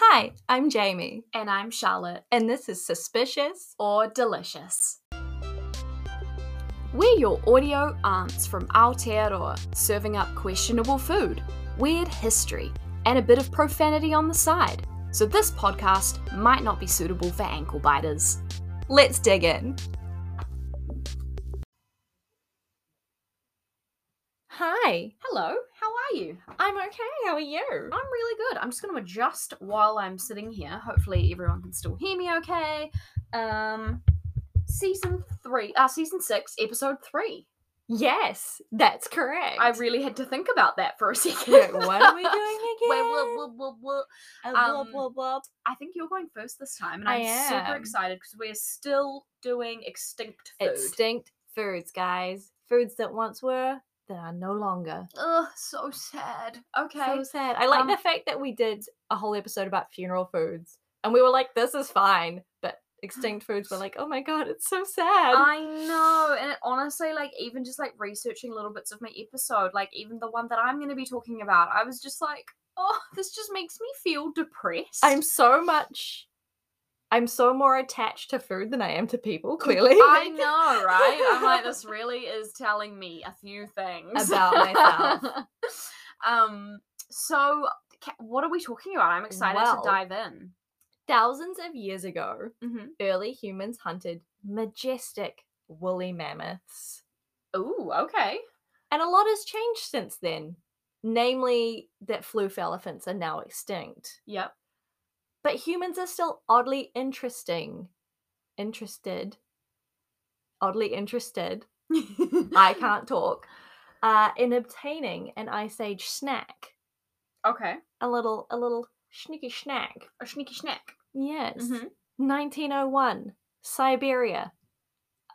Hi, I'm Jamie, And I'm Charlotte. and this is Suspicious. Or delicious. We're your audio aunts from Aotearoa, serving up questionable food, weird history, and a bit of profanity on the side. So this podcast might not be suitable for ankle biters. Let's dig in. Hi, Hello, how are you? I'm okay. How are you? I'm really good. I'm just going to adjust while I'm sitting here. Hopefully, everyone can still hear me okay. Um, season three, uh, season six, episode three. Yes, that's correct. I really had to think about that for a second. Wait, what are we doing again? Wait, whoop, whoop, um, whoop, whoop, whoop. I think you're going first this time, and I I'm super excited because we're still doing extinct food. Extinct foods, guys. Foods that once were, that are no longer. Ugh, so sad. Okay. So sad. I like Um, the fact that we did a whole episode about funeral foods, and we were like, "This is fine," but extinct foods were like, "Oh my god, it's so sad." I know, and it, honestly, like even just like researching little bits of my episode, like even the one that I'm going to be talking about, I was just like, oh, this just makes me feel depressed. I'm so much. I'm so more attached to food than I am to people. Clearly, I know, right? I'm like, this really is telling me a few things About myself. um, so what are we talking about? I'm excited Well, to dive in. Thousands of years ago, hmm early humans hunted majestic woolly mammoths, Ooh, okay. and a lot has changed since then. Namely, that floof elephants are now extinct. Yep. But humans are still oddly interesting. Interested. Oddly interested. I can't talk. Uh in obtaining an ice age snack. Okay. a little a little sneaky snack. A sneaky snack. yes. Mhm. 1901 siberia.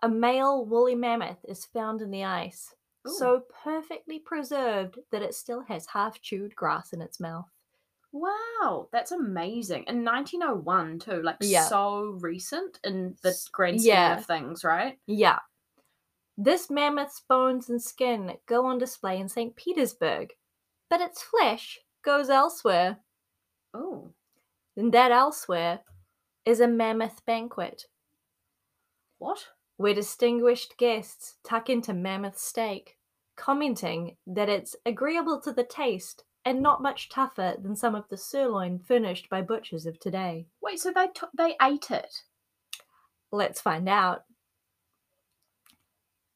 A male woolly mammoth is found in the ice. Ooh. so perfectly preserved that it still has half chewed grass in its mouth Wow, that's amazing. In 1901 too, like Yeah. so recent in the grand scheme yeah. of things, right? Yeah. This mammoth's bones and skin go on display in St. Petersburg, but its flesh goes elsewhere, Oh, and that elsewhere is a mammoth banquet, what? where distinguished guests tuck into mammoth steak, commenting that it's agreeable to the taste and not much tougher than some of the sirloin furnished by butchers of today. Wait, so they t- they ate it? Let's find out.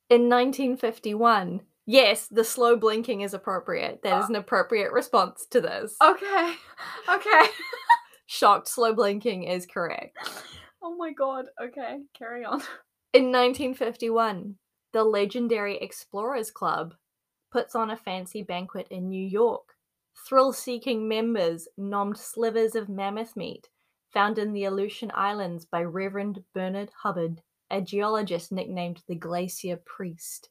In 1951, yes, the slow blinking is appropriate. That is uh. an appropriate response to this. Okay, okay. Shocked slow blinking is correct. oh my god. Okay, carry on. In 1951, the legendary Explorers Club puts on a fancy banquet in New York. Thrill seeking members nommed slivers of mammoth meat found in the Aleutian Islands by Reverend Bernard Hubbard, a geologist nicknamed the Glacier Priest.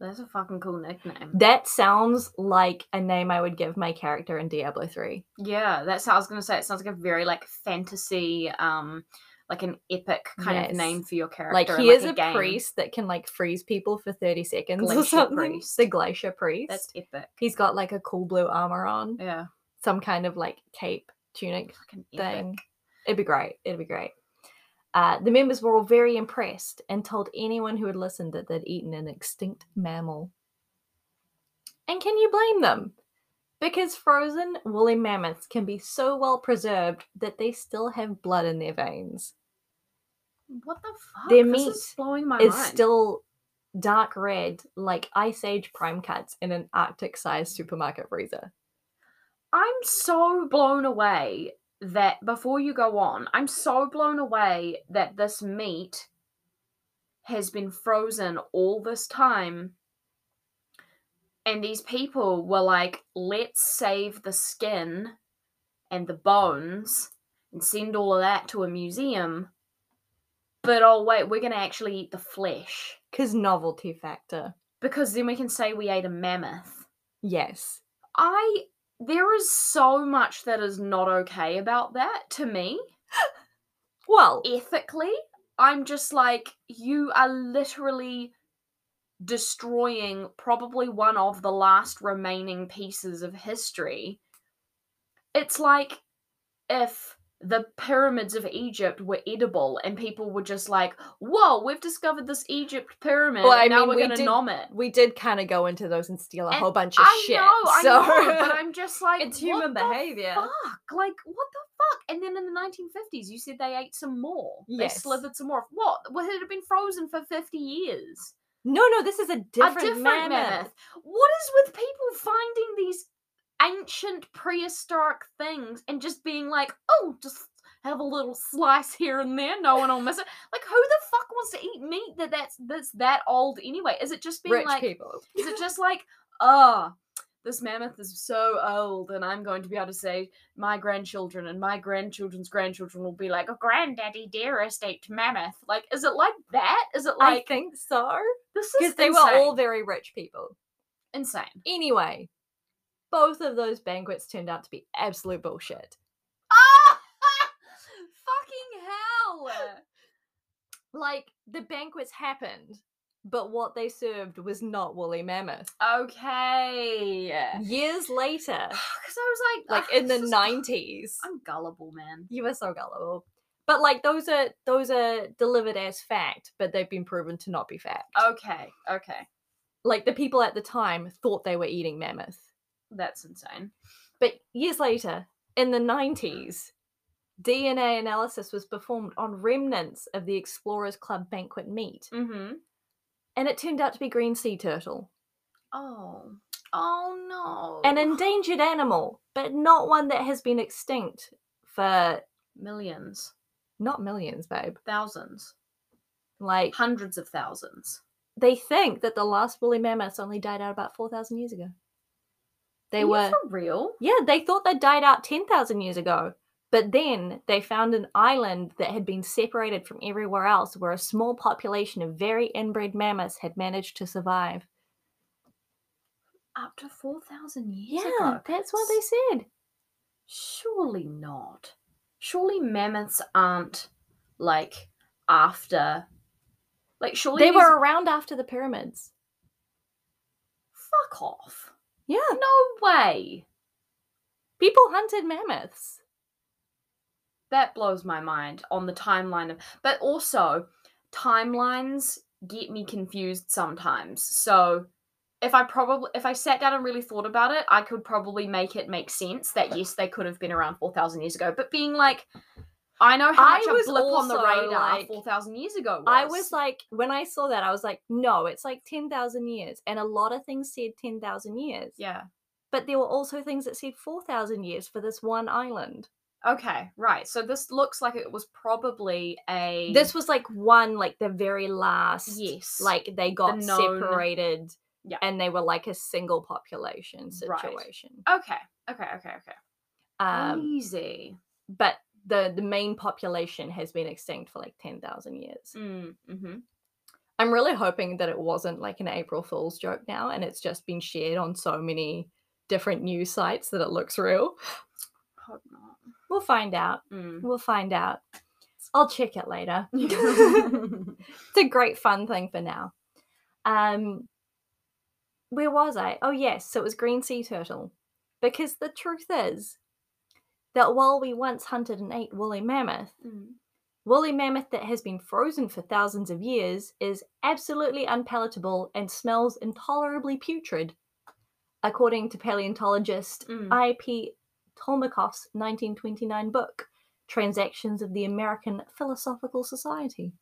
That's a fucking cool nickname. That sounds like a name I would give my character in Diablo 3. Yeah, that's how I was gonna say. It sounds like a very like fantasy, um, like an epic kind Yes. of name for your character. Like he is a, game. priest that can like freeze people for 30 seconds or Glacier something. priest. The Glacier Priest. That's epic. He's got like a cool blue armor on, Yeah, some kind of like cape, tunic thing. It'd be great. It'd be great. Uh, the members were all very impressed and told anyone who had listened that they'd eaten an extinct mammal. And can you blame them? Because frozen woolly mammoths can be so well preserved that they still have blood in their veins. What the fuck? Their meat is blowing my Is mind. still dark red, like Ice Age prime cuts in an Arctic sized supermarket freezer. I'm so blown away that before you go on, I'm so blown away that this meat has been frozen all this time. And these people were like, let's save the skin and the bones and send all of that to a museum. But oh, wait, we're going to actually eat the flesh Because novelty factor. because then we can say we ate a mammoth. Yes. I there is so much that is not okay about that to me. Well, Ethically, I'm just like you are literally destroying probably one of the last remaining pieces of history. It's like if the pyramids of Egypt were edible and people were just like, whoa, we've discovered this Egypt pyramid Well, and I now mean, we're we going to did- nom it. We did kind of go into those and steal a And whole bunch of I shit. know, I so know, but I'm just like, it's human behavior. Fuck, like what the fuck? And then in the 1950s, you said they ate some more. Yes. They slithered some more. What? Well, it had been frozen for 50 years. No, no, this is a different, a different mammoth. mammoth. What is with people finding these ancient prehistoric things and just being like, oh, just have a little slice here and there, no one will miss it. Like, who the fuck wants to eat meat that that's that's that old anyway? Is it just being Rich like, people. is it just like, ah, this mammoth is so old, and I'm going to be able to say my grandchildren and my grandchildren's grandchildren will be like, oh, granddaddy dearest ate mammoth. Like, is it like that? Is it like I think so. this is Because they were all very rich people. insane? Anyway, both of those banquets turned out to be absolute bullshit. Ah! Fucking hell! Like, the banquets happened, but what they served was not woolly mammoth. Okay. Years later, Because I was like, like "Ah, in the 90s, I'm gullible, man. you were so gullible. But like those are those are delivered as fact, but they've been proven to not be fact. Okay, okay. Like the people at the time thought they were eating mammoth. That's insane. But years later, in the 90s, DNA analysis was performed on remnants of the Explorers Club banquet meat, Mm-hmm. And it turned out to be green sea turtle. Oh. Oh no. An endangered animal, but not one that has been extinct for millions, not millions, babe. thousands, Like, hundreds of thousands. they think that the last woolly mammoths only died out about 4,000 years ago. They Are were. for real? Yeah, they thought they died out 10,000 years ago. But then they found an island that had been separated from everywhere else where a small population of very inbred mammoths had managed to survive. Up to four thousand years Yeah, ago. that's what they said. Surely not. Surely mammoths aren't like after. Like surely They were around after the pyramids. Fuck off. Yeah, No way. people hunted mammoths. That blows my mind on the timeline of. But also, timelines get me confused sometimes. So. If I probably if I sat down and really thought about it, I could probably make it make sense that yes, they could have been around four thousand years ago. But being like, I know how I much was a blip on the radar like- four thousand years ago was. I was like, when I saw that, I was like, no, it's like 10,000 years. And a lot of things said 10,000 years. yeah. But there were also things that said 4,000 years for this one island. Okay, right. So this looks like it was probably a This was like one, like the very last. yes, Like they got known- separated. Yeah. And they were like a single population situation. Right. okay, okay, okay, okay. Um, Easy. but the, the main population has been extinct for like 10,000 years. Mm, mm-hmm. I'm really hoping that it wasn't like an April Fool's joke now and it's just been shared on so many different news sites that it looks real. Hope not. We'll find out. Mm. We'll find out. I'll check it later. it's a great fun thing for now. Um where was I? Oh yes, so it was green sea turtle. Because the truth is that while we once hunted and ate woolly mammoth, Mm. woolly mammoth that has been frozen for thousands of years is absolutely unpalatable and smells intolerably putrid, according to paleontologist Mm. I.P. Tolmachoff's 1929 book, Transactions of the American Philosophical Society.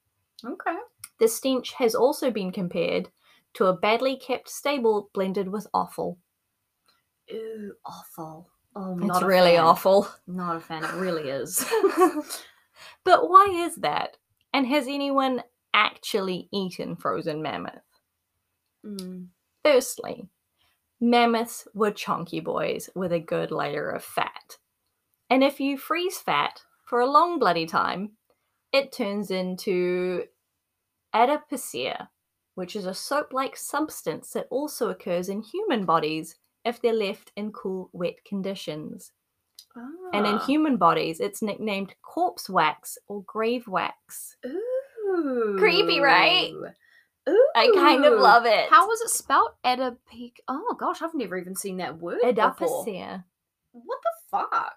Okay. The stench has also been compared to a badly kept stable blended with offal. Ooh, awful. Oh, It's not really fan. awful. Not a fan. It really is. but why is that? And has anyone actually eaten frozen mammoth? Mm. Firstly, mammoths were chunky boys with a good layer of fat. And if you freeze fat for a long bloody time, it turns into adipocere, which is a soap like substance that also occurs in human bodies if they're left in cool, wet conditions. And in Ah. human bodies, it's nicknamed corpse wax or grave wax. Ooh. Creepy, right? Ooh. I kind of love it. How was it spelled? Adipic. Oh gosh, I've never even seen that word before. What the fuck?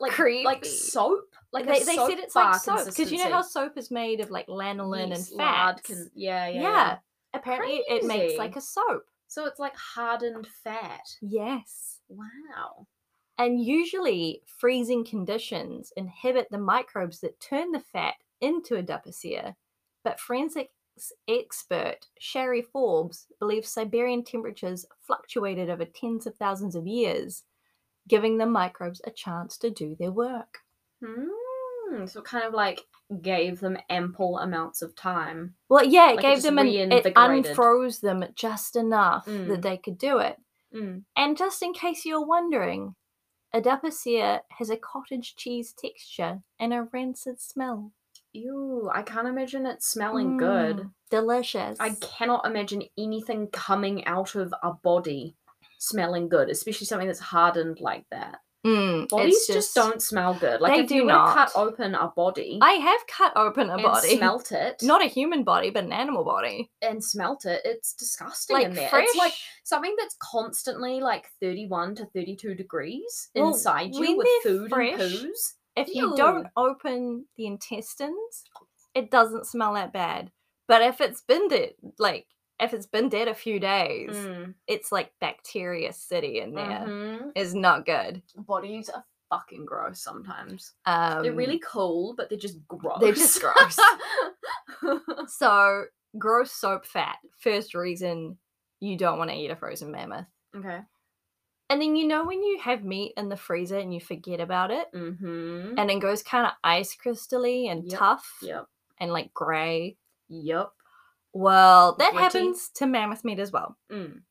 like like soap. Like they, they soap said it's like soap because you know how soap is made of like lanolin Yeast, and fat. can- yeah, yeah, yeah, yeah. apparently it makes like a soap. So it's like hardened fat. Yes. Wow. And usually, freezing conditions inhibit the microbes that turn the fat into adipocere. But expert Shari Forbes believes Siberian temperatures fluctuated over tens of thousands of years, giving the microbes a chance to do their work. Hmm. So kind of like gave them ample amounts of time. Well, yeah, it Like gave just them an, it unfroze them just enough Mm. that they could do it. Mm. And just in case you're wondering, Adipocere has a cottage cheese texture and a rancid smell. Ew, I can't imagine it smelling good. Mm, Delicious. I cannot imagine anything coming out of a body smelling good, especially something that's hardened like that. Mm, Bodies it's just, don't smell good. Like they if do you to cut open a body I have cut open a and body. smelt it, Not a human body, but an animal body. and smelt it, it's disgusting Like in there. fresh. It's like something that's constantly like 31 to 32 degrees Well, inside you with food fresh, and poos. If you Ew. don't open the intestines, it doesn't smell that bad. But if it's been dead, like if it's been dead a few days, Mm, it's like bacteria city in there. mhm. Is not good. Bodies are fucking gross sometimes. Um, they're really cool, but they're just gross. they're just gross. so gross soap fat. First reason you don't want to eat a frozen mammoth. okay. And then you know when you have meat in the freezer and you forget about it, Mm-hmm. and it goes kind of ice crystally and Yep, tough Yep. and like grey. Yep. Well, that Gritty. happens to mammoth meat as well. Mm.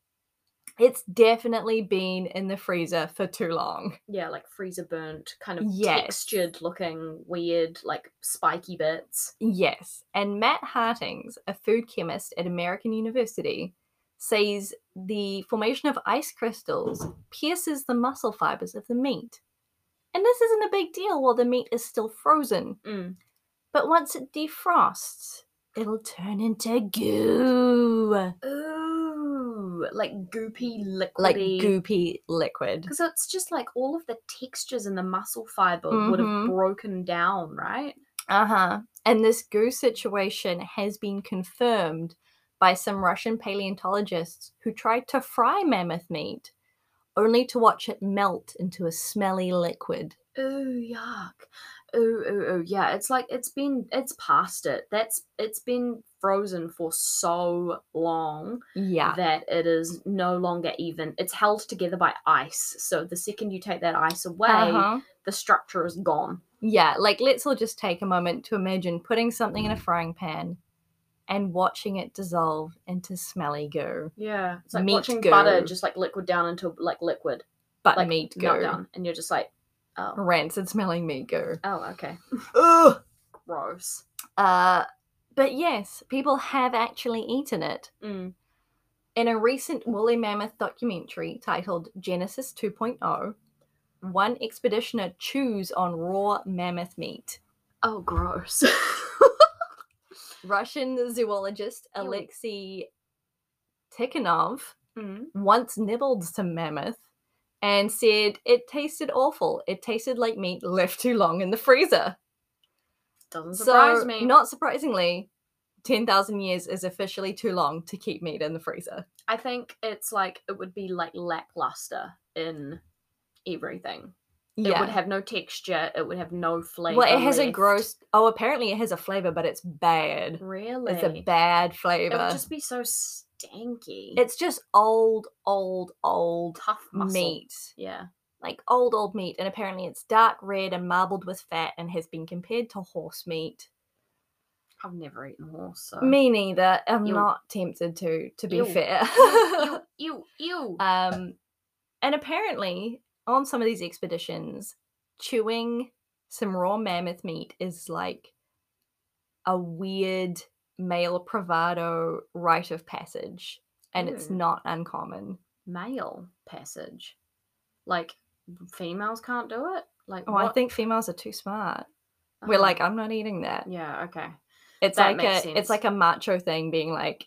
It's definitely been in the freezer for too long. Yeah, like freezer burnt, kind of Yes. textured looking, weird, like spiky bits. Yes. And Matt Hartings, a food chemist at American University, says the formation of ice crystals pierces the muscle fibers of the meat. And this isn't a big deal while the meat is still frozen. Mm. But once it defrosts, it'll turn into goo. Ooh, like goopy, liquidy. Like goopy liquid. Because it's just like all of the textures in the muscle fiber would have Mhm. broken down, right? Uh huh. And this goo situation has been confirmed by some Russian paleontologists who tried to fry mammoth meat only to watch it melt into a smelly liquid. Ooh, yuck. Ooh, ooh, ooh. Yeah, it's like it's been it's past it. That's it's been frozen for so long Yeah. that it is no longer even it's held together by ice. So the second you take that ice away, Uh-huh. the structure is gone. Yeah, like let's all just take a moment to imagine putting something in a frying pan and watching it dissolve into smelly goo. Yeah. It's like Meat watching butter just like liquid down into like liquid. But like meat goo. down. And you're just like, oh. Rancid smelling meat goo. Oh, okay. Ugh. Gross. Uh, but yes, people have actually eaten it. Mm. In a recent woolly mammoth documentary titled Genesis 2.0, one expeditioner chews on raw mammoth meat. Oh, gross. Russian zoologist Ew. Alexei Tikhonov mm. once nibbled some mammoth and said it tasted awful. It tasted like meat left too long in the freezer. Doesn't surprise so, me. not surprisingly, 10,000 years is officially too long to keep meat in the freezer. I think it's like it would be like lackluster in everything. It would have no texture. It would have no flavor. Well, it has a gross. Oh, apparently it has a flavor, but it's bad. Really, It's a bad flavor. It would just be so stanky. It's just old, old, old tough muscle. meat. Yeah. Like old, old meat. And apparently it's dark red and marbled with fat and has been compared to horse meat. I've never eaten horse, so. Me neither. I'm Ew. not tempted to, to be Ew. fair. Ew, ew, ew. um, and apparently, on some of these expeditions, chewing some raw mammoth meat is like a weird male bravado rite of passage, and it's not uncommon. Male passage. Like, females can't do it? Like, Oh, I think females are too smart. We're Oh, like, I'm not eating that. Yeah, okay. It's that like a, makes it's like a macho thing, being like,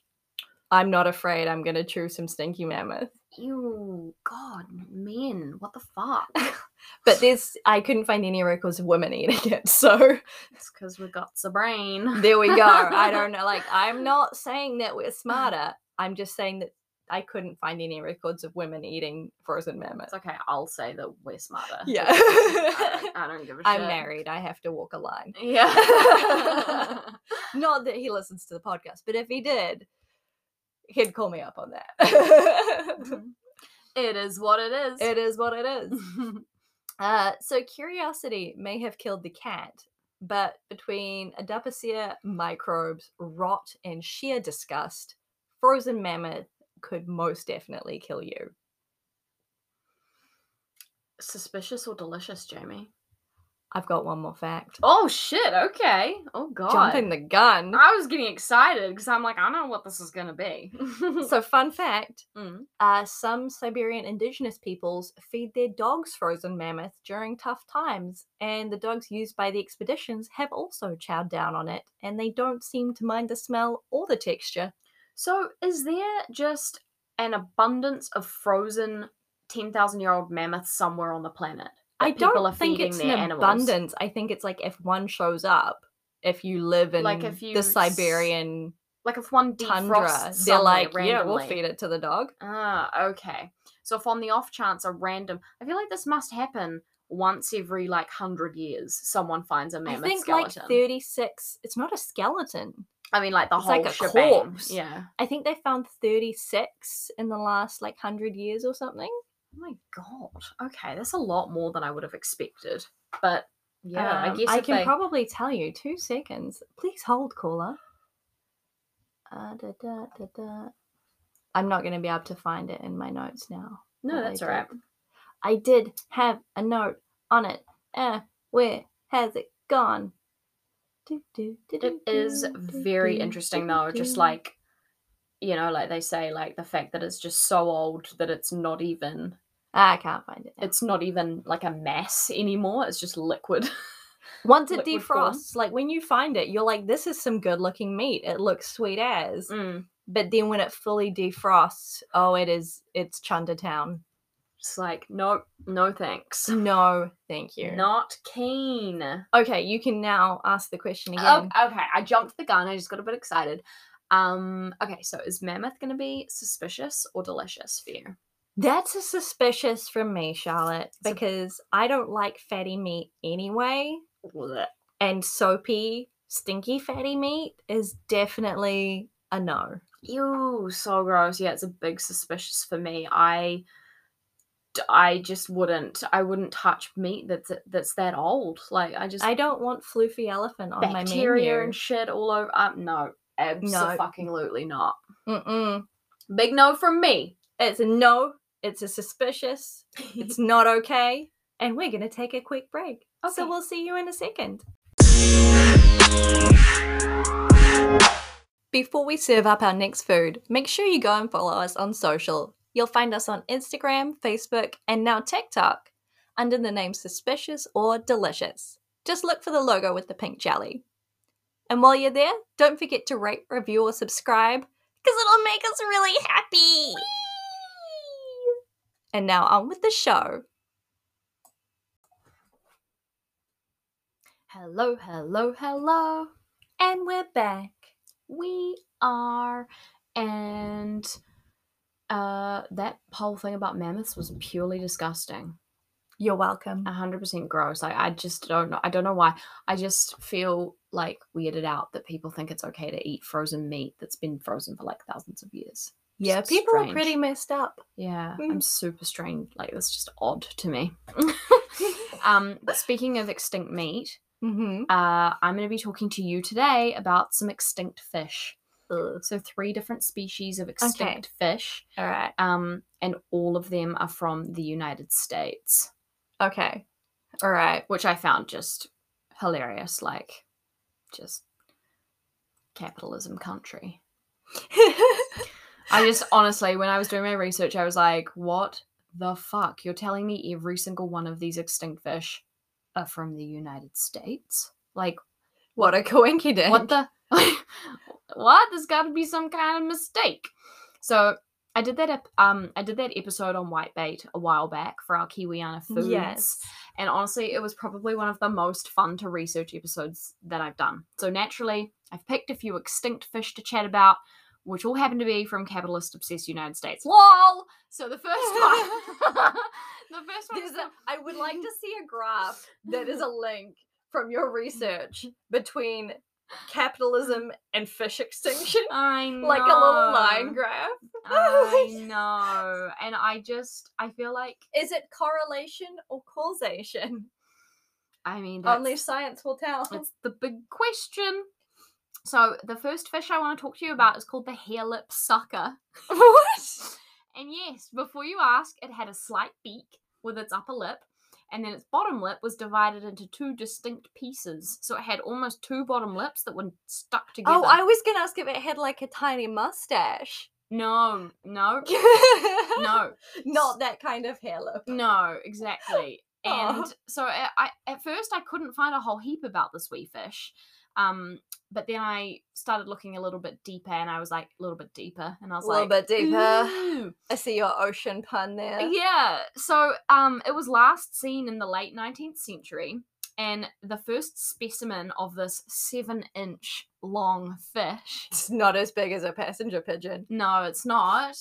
I'm not afraid. I'm gonna chew some stinky mammoth. Ew, God, men, what the fuck? But there's I couldn't find any records of women eating it, so it's because we got the brain. there we go. I don't know. Like I'm not saying that we're smarter. I'm just saying that I couldn't find any records of women eating frozen mammoth. It's okay. I'll say that we're smarter. Yeah. I don't, I don't give a shit. I'm married. I have to walk a line. Yeah. Not that he listens to the podcast, but if he did, he'd call me up on that. It is what it is. it is what it is. Uh, so curiosity may have killed the cat, but between Adipocere microbes, rot, and sheer disgust, frozen mammoth could most definitely kill you. Suspicious or delicious, Jamie? I've got one more fact. Oh shit! Okay. Oh god. Jumping the gun. I was getting excited because I'm like, I don't know what this is gonna be. So, fun fact Mm. uh, some Siberian indigenous peoples feed their dogs frozen mammoth during tough times, and the dogs used by the expeditions have also chowed down on it, and they don't seem to mind the smell or the texture. So, is there just an abundance of frozen ten thousand year old mammoths somewhere on the planet? I don't are think it's an animals? abundance. I think it's like if one shows up, if you live in Like if you the Siberian Like if one tundra, they're like, yeah, we'll feed it to the dog. Ah, okay. So if on the off chance a random, I feel like this must happen once every like hundred years. Someone finds a mammoth think skeleton. like 36, it's not a skeleton. I mean, like the it's whole like shebang. corpse. Yeah. I think they found 36 in the last like 100 years or something. Oh my god. Okay, that's a lot more than I would have expected. But yeah, I Um, guess I can they- probably tell you. Two seconds. Please hold, caller. Uh, da, da, da, da. I'm not going to be able to find it in my notes now. No, that's I all right. I did have a note on it. Eh, where has it gone? Do, do, do, It is very interesting though, just like you know, like they say, like the fact that it's just so old that it's not even I can't find it. now. it's not even like a mass anymore. It's just liquid. Once it liquid form. defrosts, like when you find it, you're like, this is some good looking meat. It looks sweet as. Mm. But then when it fully defrosts, oh, it is, it's Chunder Town. Just like, no, no thanks. No, thank you. Not keen. Okay, you can now ask the question Oh, again. okay, I jumped the gun. I just got a bit excited. Um, okay, so is mammoth gonna be suspicious or delicious for you? That's a suspicious from me, Charlotte, a- because I don't like fatty meat anyway. Blech. And soapy, stinky fatty meat is definitely a no. Ew, so gross. Yeah, it's a big suspicious for me. I I just wouldn't. I wouldn't touch meat that's that's that old. Like I just I don't want floofy elephant on my bacteria and shit all over. Um, no, absolutely not. Mm-mm. Big no from me. It's a no. It's a suspicious. It's not okay. And we're going to take a quick break. Okay. So we'll see you in a second. Before we serve up our next food, make sure you go and follow us on social. You'll find us on Instagram, Facebook, and now TikTok under the name Suspicious or Delicious. Just look for the logo with the pink jelly. And while you're there, don't forget to rate, review, or subscribe because it'll make us really happy. And now on with the show. hello, hello, hello. And we're back. We are, and uh, that whole thing about mammoths was purely disgusting. You're welcome. A hundred percent gross. Like I just don't know. I don't know why. I just feel like weirded out that people think it's okay to eat frozen meat that's been frozen for like thousands of years. Yeah, Just people are pretty messed up. Yeah, Mm. I'm super strange. Like it's just odd to me. um, speaking of extinct meat, mm-hmm. uh, I'm going to be talking to you today about some extinct fish. So three different species of extinct fish, All right. um, and all of them are from the United States, Okay. All right. which I found just hilarious. Like, just capitalism country. I just honestly, when I was doing my research, I was like, what the fuck? You're telling me every single one of these extinct fish are from the United States? Like, what a coinkydink. what the? what? There's got to be some kind of mistake. So, I did that. ep- Um, I did that episode on whitebait a while back for our Kiwiana foods. Yes. And honestly, it was probably one of the most fun to research episodes that I've done. So naturally, I've picked a few extinct fish to chat about, which all happen to be from capitalist obsessed United States. LOL! So the first one the first one There's is a, I would like to see a graph that is a link from your research between capitalism and fish extinction. I know. Like a little line graph. I know. And I just I feel like Is it correlation or causation? I mean Only science will tell. It's the big question. So the first fish I want to talk to you about is called the harelip sucker. what? And yes, before you ask, it had a slight beak with its upper lip, and then its bottom lip was divided into two distinct pieces. So it had almost two bottom lips that were stuck oh, together. Oh, I was gonna ask if it had like a tiny mustache. no, no, no, Not that kind of hair look. no, exactly. Aw. Oh. And so I, I at first I couldn't find a whole heap about this wee fish. Um, but then I started looking a little bit deeper, and I was like a little bit deeper, and I was like A little bit deeper. "Ooh." I see your ocean pun there. Yeah. So um it was last seen in the late 19th century and the first specimen of this 7 inch long fish. It's not as big as a passenger pigeon. No, it's not.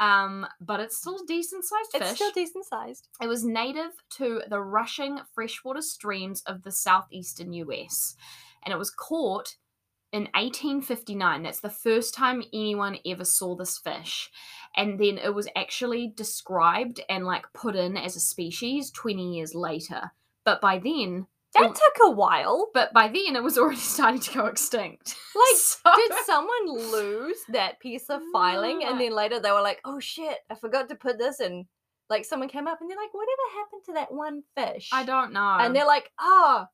Um but it's still a decent sized fish. It's still decent sized. it was native to the rushing freshwater streams of the southeastern US and it was caught in 1859. That's the first time anyone ever saw this fish. And then it was actually described and like put in as a species 20 years later. But by then, That took a while. but by then it was already starting to go extinct. Like, So- did someone lose that piece of filing and then later they were like, oh shit, I forgot to put this in? Like, someone came up and they're like, whatever happened to that one fish? I don't know. And they're like, oh,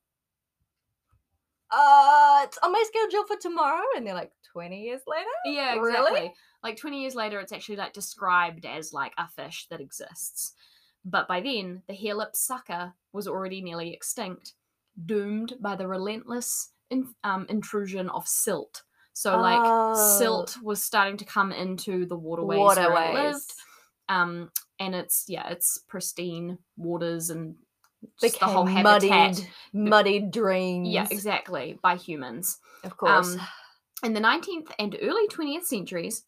uh, it's on my schedule for tomorrow. And they're like, 20 years later? Yeah, Really? exactly. Like 20 years later, it's actually like described as like a fish that exists. But by then, the harelip sucker was already nearly extinct, doomed by the relentless in, um, intrusion of silt. So, like, Oh. silt was starting to come into the waterways, where it lived. Um, and it's, yeah, it's pristine waters and just the whole habitat. muddied, muddied drains. Yeah, exactly, by humans. Of course. Um, in the 19th and early 20th centuries,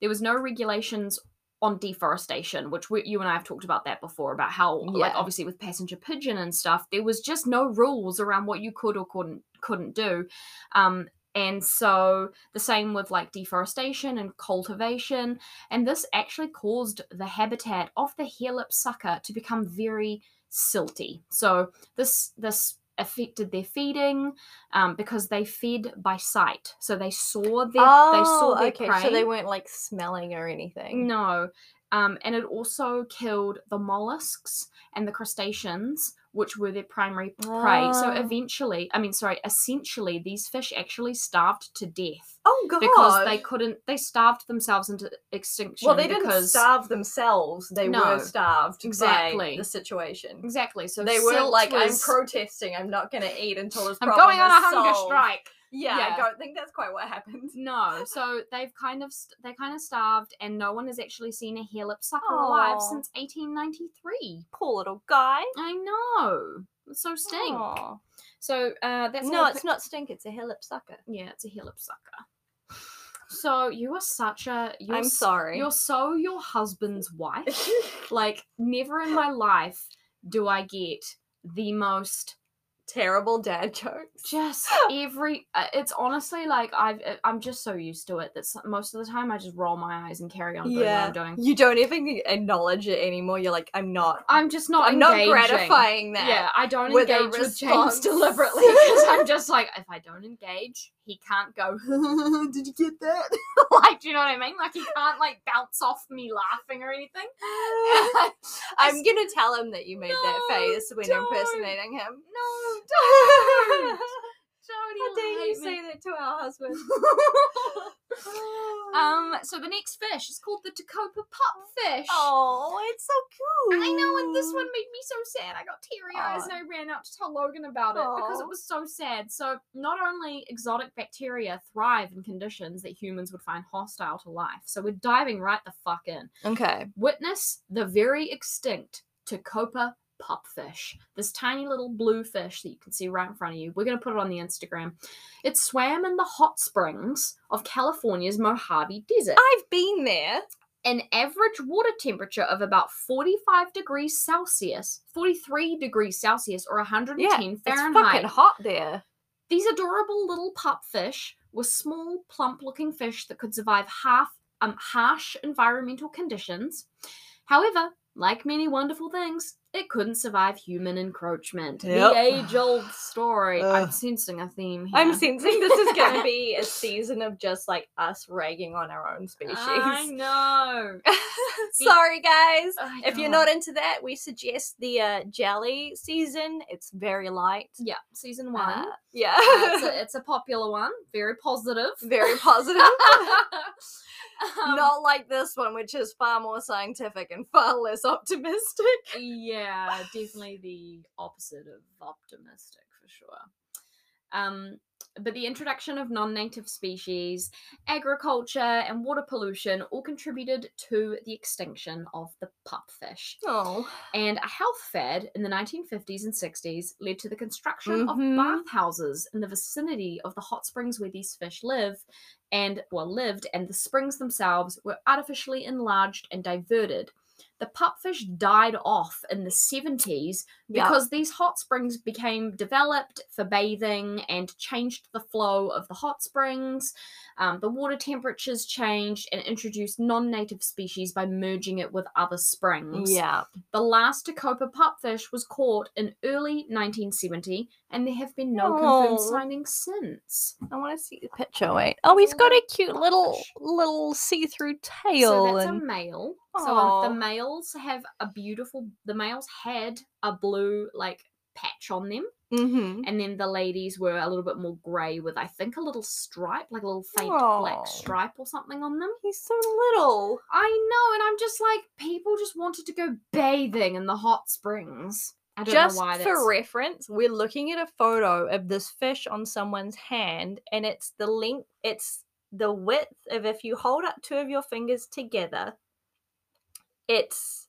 there was no regulations on deforestation, which we, you and I have talked about that before, about how, like, obviously with passenger pigeon and stuff, there was just no rules around what you could or couldn't couldn't do. Um, and so the same with like deforestation and cultivation, and this actually caused the habitat of the harelip sucker to become very silty. So this this affected their feeding um, because they fed by sight. So they saw their they saw Oh, their okay. prey. So they weren't like smelling or anything. No. Um, and it also killed the mollusks and the crustaceans, which were their primary prey. So Ah. eventually, I mean, sorry, essentially, these fish actually starved to death Oh god. because they couldn't. They starved themselves into extinction. well, they didn't because, starve themselves. They No, were starved exactly. by the situation. Exactly. So they weren't like, was, I'm protesting. I'm not going to eat until this I'm problem going on a hunger solved." strike. Yeah, Yeah. I don't think that's quite what happened. No, so they've kind of st- they kind of starved, and no one has actually seen a harelip sucker alive since 1893. Poor little guy. I know. It's so stink. Aw. So uh, that's no, it's not stink. It's a harelip sucker. yeah, it's a harelip sucker. So you are such a. You're I'm s- sorry. You're so your husband's wife. like never in my life do I get the most Terrible dad jokes. just every uh, it's honestly like i've uh, i'm just so used to it that most of the time i just roll my eyes and carry on doing what Yeah. i'm doing You don't even acknowledge it anymore. You're like, I'm not. i'm just not I'm not gratifying that. yeah i don't engage with james response. deliberately because i'm just like if i don't engage he can't go did you get that like do you know what i mean like he can't like bounce off me laughing or anything I'm gonna tell him that you made that face when don't. impersonating him. no don't Jody, dare you say that to our husband? Um, so the next fish is called the Tecopa pupfish. Oh, it's so cute. I know, and this one made me so sad. I got teary eyes and I ran out to tell Logan about it because it was so sad. So, not only exotic bacteria thrive in conditions that humans would find hostile to life, so we're diving right the fuck in. Okay. Witness the very extinct Tecopa pupfish, this tiny little blue fish that you can see right in front of you. We're going to put it on the Instagram. It swam in the hot springs of California's Mojave Desert I've been there. an average water temperature of about 45 degrees Celsius, 43 degrees Celsius, or 110 Yeah, It's Fahrenheit. fucking hot there. These adorable little pupfish were small, plump-looking fish that could survive half um, harsh environmental conditions. However, like many wonderful things, it couldn't survive human encroachment. Yep. The age-old story. I'm sensing a theme here. I'm sensing this is going to be a season of just like us ragging on our own species. I know. Sorry, guys. I If you're not into that, we suggest the uh, jelly season. It's very light. yeah, season one. Uh, yeah. Uh, it's, a, it's a popular one, very positive. very positive. Um, not like this one, which is far more scientific and far less optimistic. yeah, definitely the opposite of optimistic for sure. Um, but the introduction of non-native species, agriculture, and water pollution all contributed to the extinction of the pupfish. Oh. And a health fad in the 1950s and 60s led to the construction Mhm. of bathhouses in the vicinity of the hot springs where these fish live and well lived and the springs themselves were artificially enlarged and diverted. The pupfish died off in the 70s Yep. because these hot springs became developed for bathing and changed the flow of the hot springs. Um, the water temperatures changed and introduced non native species by merging it with other springs. Yeah. The last Tecopa pupfish was caught in early 1970, and there have been no confirmed Oh. sightings since. I want to see the picture. Wait. Oh, he's got a cute little little see-through tail. So that's a and... male. So um, the males have a beautiful. The males had a blue like patch on them, Mhm. and then the ladies were a little bit more grey with I think a little stripe, like a little faint Aw. black stripe or something on them. He's so little. I know, and I'm just like people just wanted to go bathing in the hot springs. I don't Just know why. for reference, we're looking at a photo of this fish on someone's hand, and it's the length. It's the width of if you hold up two of your fingers together. It's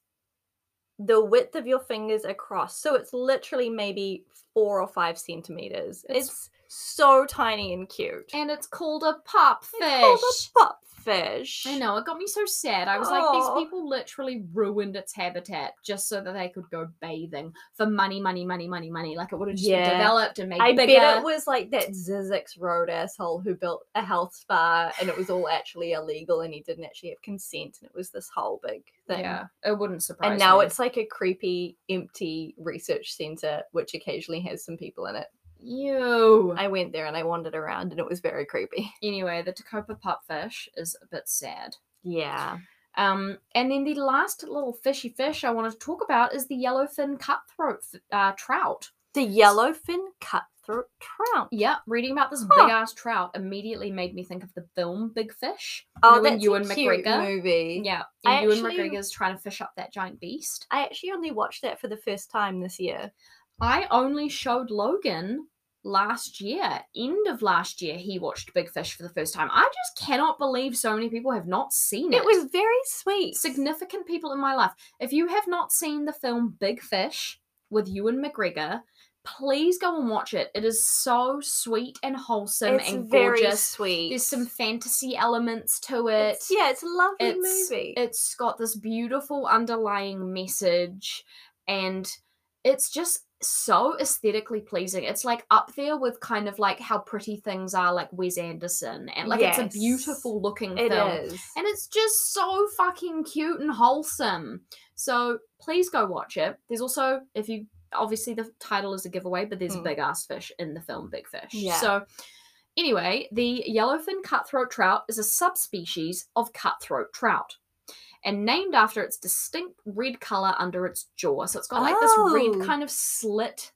the width of your fingers across, so it's literally maybe four or five centimeters. It's- It's, so tiny and cute. and it's called a pupfish. It's called a pupfish. I know, it got me so sad. I was like, these people literally ruined its habitat just so that they could go bathing for money, money, money, money, money. Like it would have just Yeah. developed and made I bigger. bet it was like that Zzyzx Road asshole who built a health spa and it was all actually illegal and he didn't actually have consent and it was this whole big thing. Yeah, it wouldn't surprise me. And now me. it's like a creepy, empty research center which occasionally has some people in it. You. I went there and I wandered around and it was very creepy. Anyway, the Tecopa pupfish is a bit sad. Yeah. Um, and then the last little fishy fish I wanted to talk about is the yellowfin cutthroat f- uh, trout. The yellowfin cutthroat trout. Yeah, reading about this Huh. big ass trout immediately made me think of the film Big Fish. Oh, when that's Ewan a cute McGregor. movie. Yeah, I and Ewan actually- McGregor's trying to fish up that giant beast. I actually only watched that for the first time this year. I only showed Logan last year, end of last year, he watched Big Fish for the first time. I just cannot believe so many people have not seen it. It was very sweet. significant people in my life. If you have not seen the film Big Fish with Ewan McGregor, please go and watch it. It is so sweet and wholesome It's and very gorgeous. sweet. There's some fantasy elements to it. It's- yeah, it's a lovely It's- movie. It's got this beautiful underlying message and it's just so aesthetically pleasing. It's like up there with kind of like how pretty things are like Wes Anderson and like it's a beautiful looking It film. is. And it's just so fucking cute and wholesome. So please go watch it. There's also, if you obviously the title is a giveaway, but there's a Mm. big ass fish in the film Big Fish. Yeah. So anyway, the yellowfin cutthroat trout is a subspecies of cutthroat trout. And named after its distinct red color under its jaw. So it's got like this Oh. red kind of slit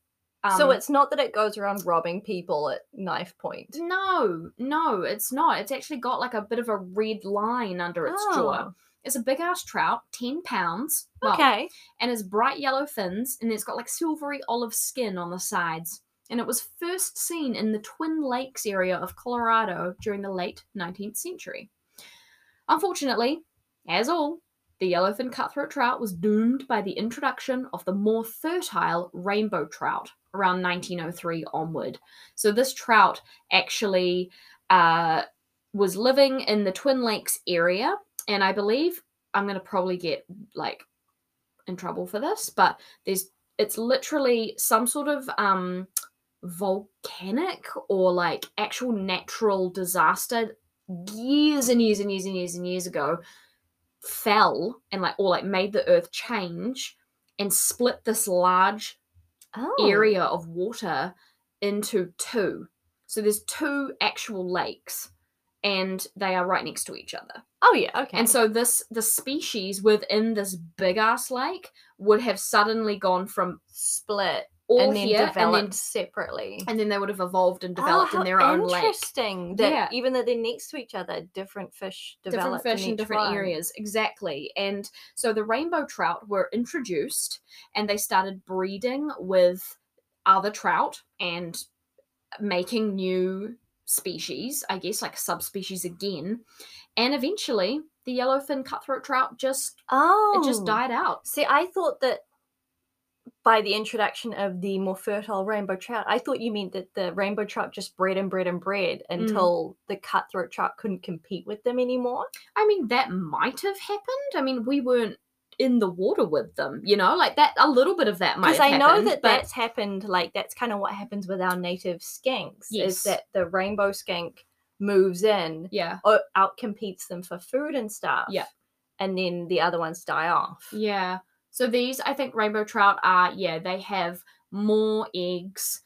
so Um, it's not that it goes around robbing people at knife point. no, no, it's not. It's actually got like a bit of a red line under its jaw. Oh, It's a big ass trout, 10 pounds. Well, Okay. and has bright yellow fins, and it's got like silvery olive skin on the sides. And it was first seen in the Twin Lakes area of Colorado during the late 19th century. Unfortunately, as all, the yellowfin cutthroat trout was doomed by the introduction of the more fertile rainbow trout around 1903 onward. So this trout actually uh, was living in the Twin Lakes area, and I believe I'm going to probably get like in trouble for this, but there's it's literally some sort of um volcanic or like actual natural disaster years and years and years and years and years ago fell and like or like made the earth change and split this large Oh. area of water into two. So there's two actual lakes and they are right next to each other. Oh yeah. Okay. And so this the species within this big ass lake would have suddenly gone from split all and then here developed and then separately. and then they would have evolved and Oh, developed in ah, their own lake. Interesting. That Yeah. even though they're next to each other, different fish Different developed fish in each different one. areas, exactly. And so the rainbow trout were introduced and they started breeding with other trout and making new species, I guess, like subspecies again. And eventually the yellowfin cutthroat trout just Oh, it just oh. died out. See, I thought that by the introduction of the more fertile rainbow trout, I thought you meant that the rainbow trout just bred and bred and bred Mm. until the cutthroat trout couldn't compete with them anymore. I mean, that might have happened. I mean, we weren't in the water with them, you know, like that. A little bit of that might. Have happened. Because I know that but that's happened. Like that's kind of what happens with our native skinks. Yes. Is that the rainbow skink moves in, yeah, o- outcompetes them for food and stuff. Yeah. and then the other ones die off. yeah. So these, I think, rainbow trout are yeah, they have more eggs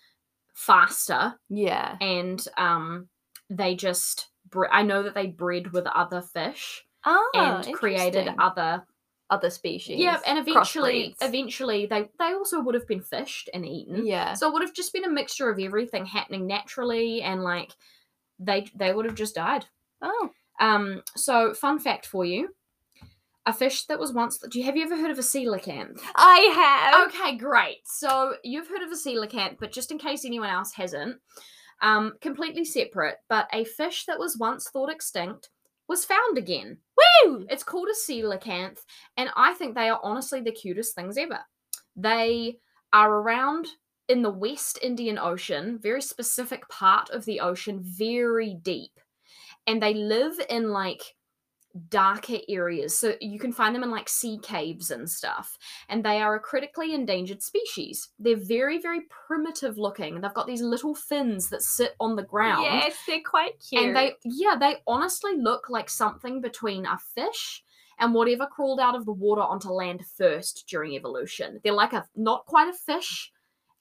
faster, Yeah. and um, they just. Bre- I know that they bred with other fish Oh, and created other other species. yeah, and eventually, crossbreeds. eventually they they also would have been fished and eaten. yeah. So it would have just been a mixture of everything happening naturally, and like they they would have just died. Oh, Um, so fun fact for you: a fish that was once. Do you have you ever heard of a coelacanth? I have. Okay, great. So you've heard of a coelacanth, but just in case anyone else hasn't, um, completely separate, but a fish that was once thought extinct was found again. Woo! It's called a coelacanth, and I think they are honestly the cutest things ever. They are around in the West Indian Ocean, very specific part of the ocean, very deep. And they live in like darker areas. So you can find them in like sea caves and stuff. And they are a critically endangered species. They're very, very primitive looking. They've got these little fins that sit on the ground. Yes, they're quite cute. And they, yeah, they honestly look like something between a fish and whatever crawled out of the water onto land first during evolution. They're like a not quite a fish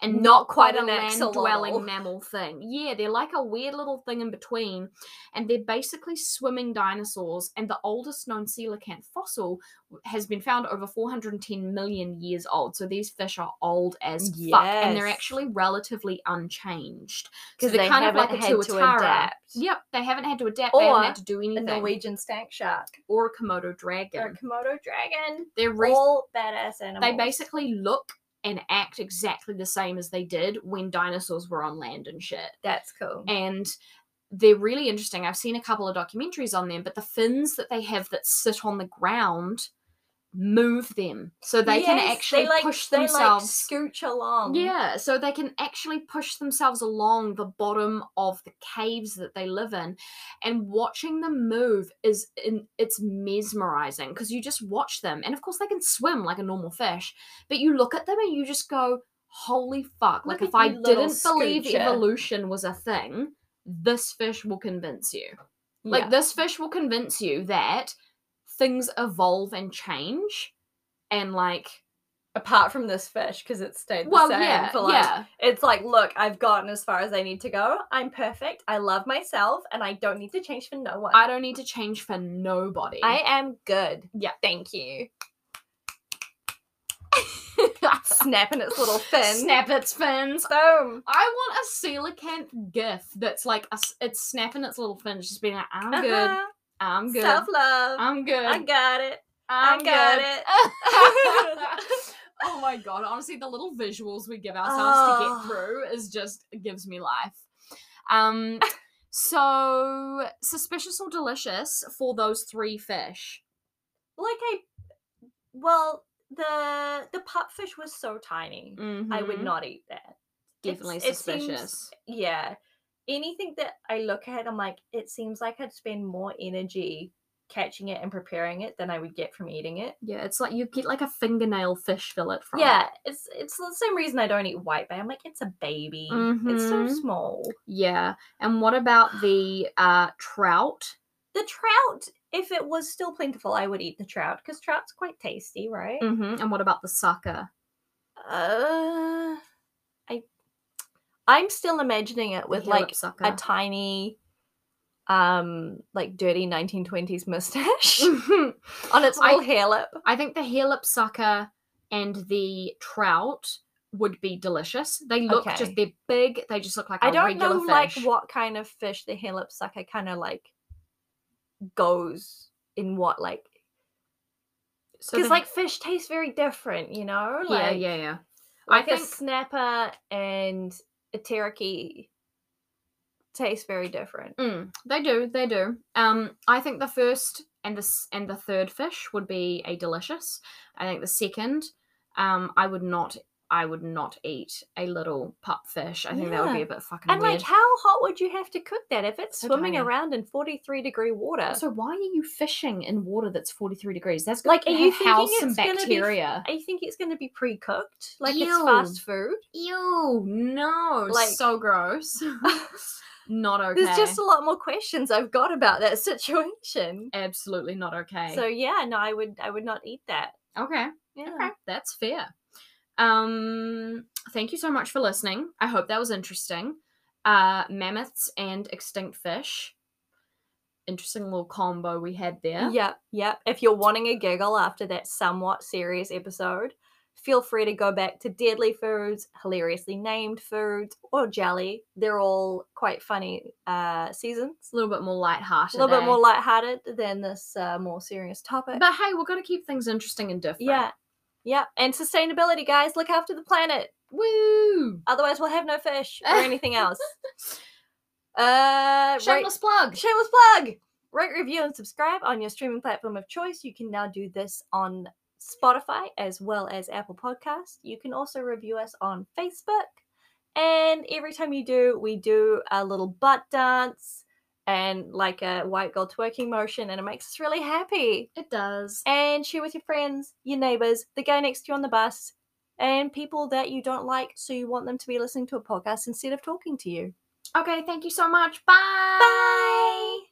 and Not quite quite, an a land dwelling mammal thing. Yeah, they're like a weird little thing in between. And they're basically swimming dinosaurs. And the oldest known coelacanth fossil has been found over 410 million years old. So these fish are old as fuck. And they're actually relatively unchanged. So because they're they kind of like a had to tuatara. adapt. Yep, they haven't had to adapt. they Or haven't had to do A anything. Norwegian stank shark or a Komodo or a dragon. Komodo dragon. They're re- All badass animals. they basically look and act exactly the same as they did when dinosaurs were on land and shit. That's cool. And they're really interesting. I've seen a couple of documentaries on them, but the fins that they have that sit on the ground move them so they can actually they, like, push they, themselves Like, scooch along. Yeah, so they can actually push themselves along the bottom of the caves that they live in, and watching them move is in, it's mesmerizing because you just watch them, and of course they can swim like a normal fish, but you look at them and you just go, "Holy fuck!" Look like if I didn't believe evolution was a thing, this fish will convince you. Yeah. Like this fish will convince you that things evolve and change, and like. apart from this fish because it stayed the Well, same yeah, for like yeah. it's like look i've gotten as far as i need to go i'm perfect i love myself and i don't need to change for no one I don't need to change for nobody. I am good Yeah. thank you snapping its little fin. Snap its fins. Boom. I want a coelacanth gif that's like a it's snapping its little fins, just being like, "I'm good, Uh-huh. I'm good, Self love. I'm good, I got it. I'm I got good." it. oh my god! Honestly, the little visuals we give ourselves to Oh. get through is just gives me life. Um, so suspicious or delicious for those three fish? like I, well, the the pupfish was so tiny. I would Mhm. not eat that. Definitely It's- it seems- suspicious. Yeah, anything that I look at, I'm like, it seems like I'd spend more energy catching it and preparing it than I would get from eating it. Yeah, it's like you get like a fingernail fish fillet from. it. Yeah, it's it's the same reason I don't eat whitebait. I'm like, it's a baby. It's so Mhm. small. Yeah. And what about the uh trout? The trout, if it was still plentiful, I would eat the trout because trout's quite tasty, right? Mm-hmm. And what about the sucker? Uh, I'm still imagining it with like sucker. a tiny, um, like dirty 1920s mustache on its I- hair lip. I think the harelip sucker and the trout would be delicious. They look just they're big. They just look like a I don't know fish. like what kind of fish the harelip sucker kind of like goes in what like because the- like fish taste very different, you know. yeah, Like, yeah, yeah. I Like a think snapper and tarakihi taste very different. Mm, they do, they do. Um, I think the first and the s- and the third fish would be a delicious. I think the second, um, I would not, I would not eat a little pup fish. I think that would be a bit fucking And weird. like, how hot would you have to cook that if it's So swimming tiny. around in forty-three degree water? so why are you fishing in water that's forty three degrees? That's Like, are you house thinking some it's gonna be bacteria. I think it's going to be pre-cooked, like it's fast food. Ew, no, Like- so gross. not okay. There's just a lot more questions I've got about that situation. absolutely not okay. So yeah, no, I would, I would not eat that. okay. Yeah. Okay, that's fair. Um, thank you so much for listening. I hope that was interesting. Uh, mammoths and extinct fish. Interesting little combo we had there. Yep, yep. If you're wanting a giggle after that somewhat serious episode, feel free to go back to Deadly Foods, Hilariously Named Foods, or Jelly. They're all quite funny uh, seasons. A little bit more lighthearted. A little bit eh? more lighthearted than this uh, more serious topic. But hey, we're gonna keep things interesting and different. yeah, yeah. And sustainability, guys. Look after the planet. Woo! Otherwise, we'll have no fish or anything else. Uh, rate- Shameless plug. Shameless plug. Rate, review, and subscribe on your streaming platform of choice. You can now do this on Spotify as well as Apple Podcasts. You can also review us on Facebook. And every time you do, we do a little butt dance and like a white girl twerking motion, and it makes us really happy. It does. And share with your friends, your neighbors, the guy next to you on the bus, and people that you don't like, so you want them to be listening to a podcast instead of talking to you. Okay, thank you so much. Bye. Bye.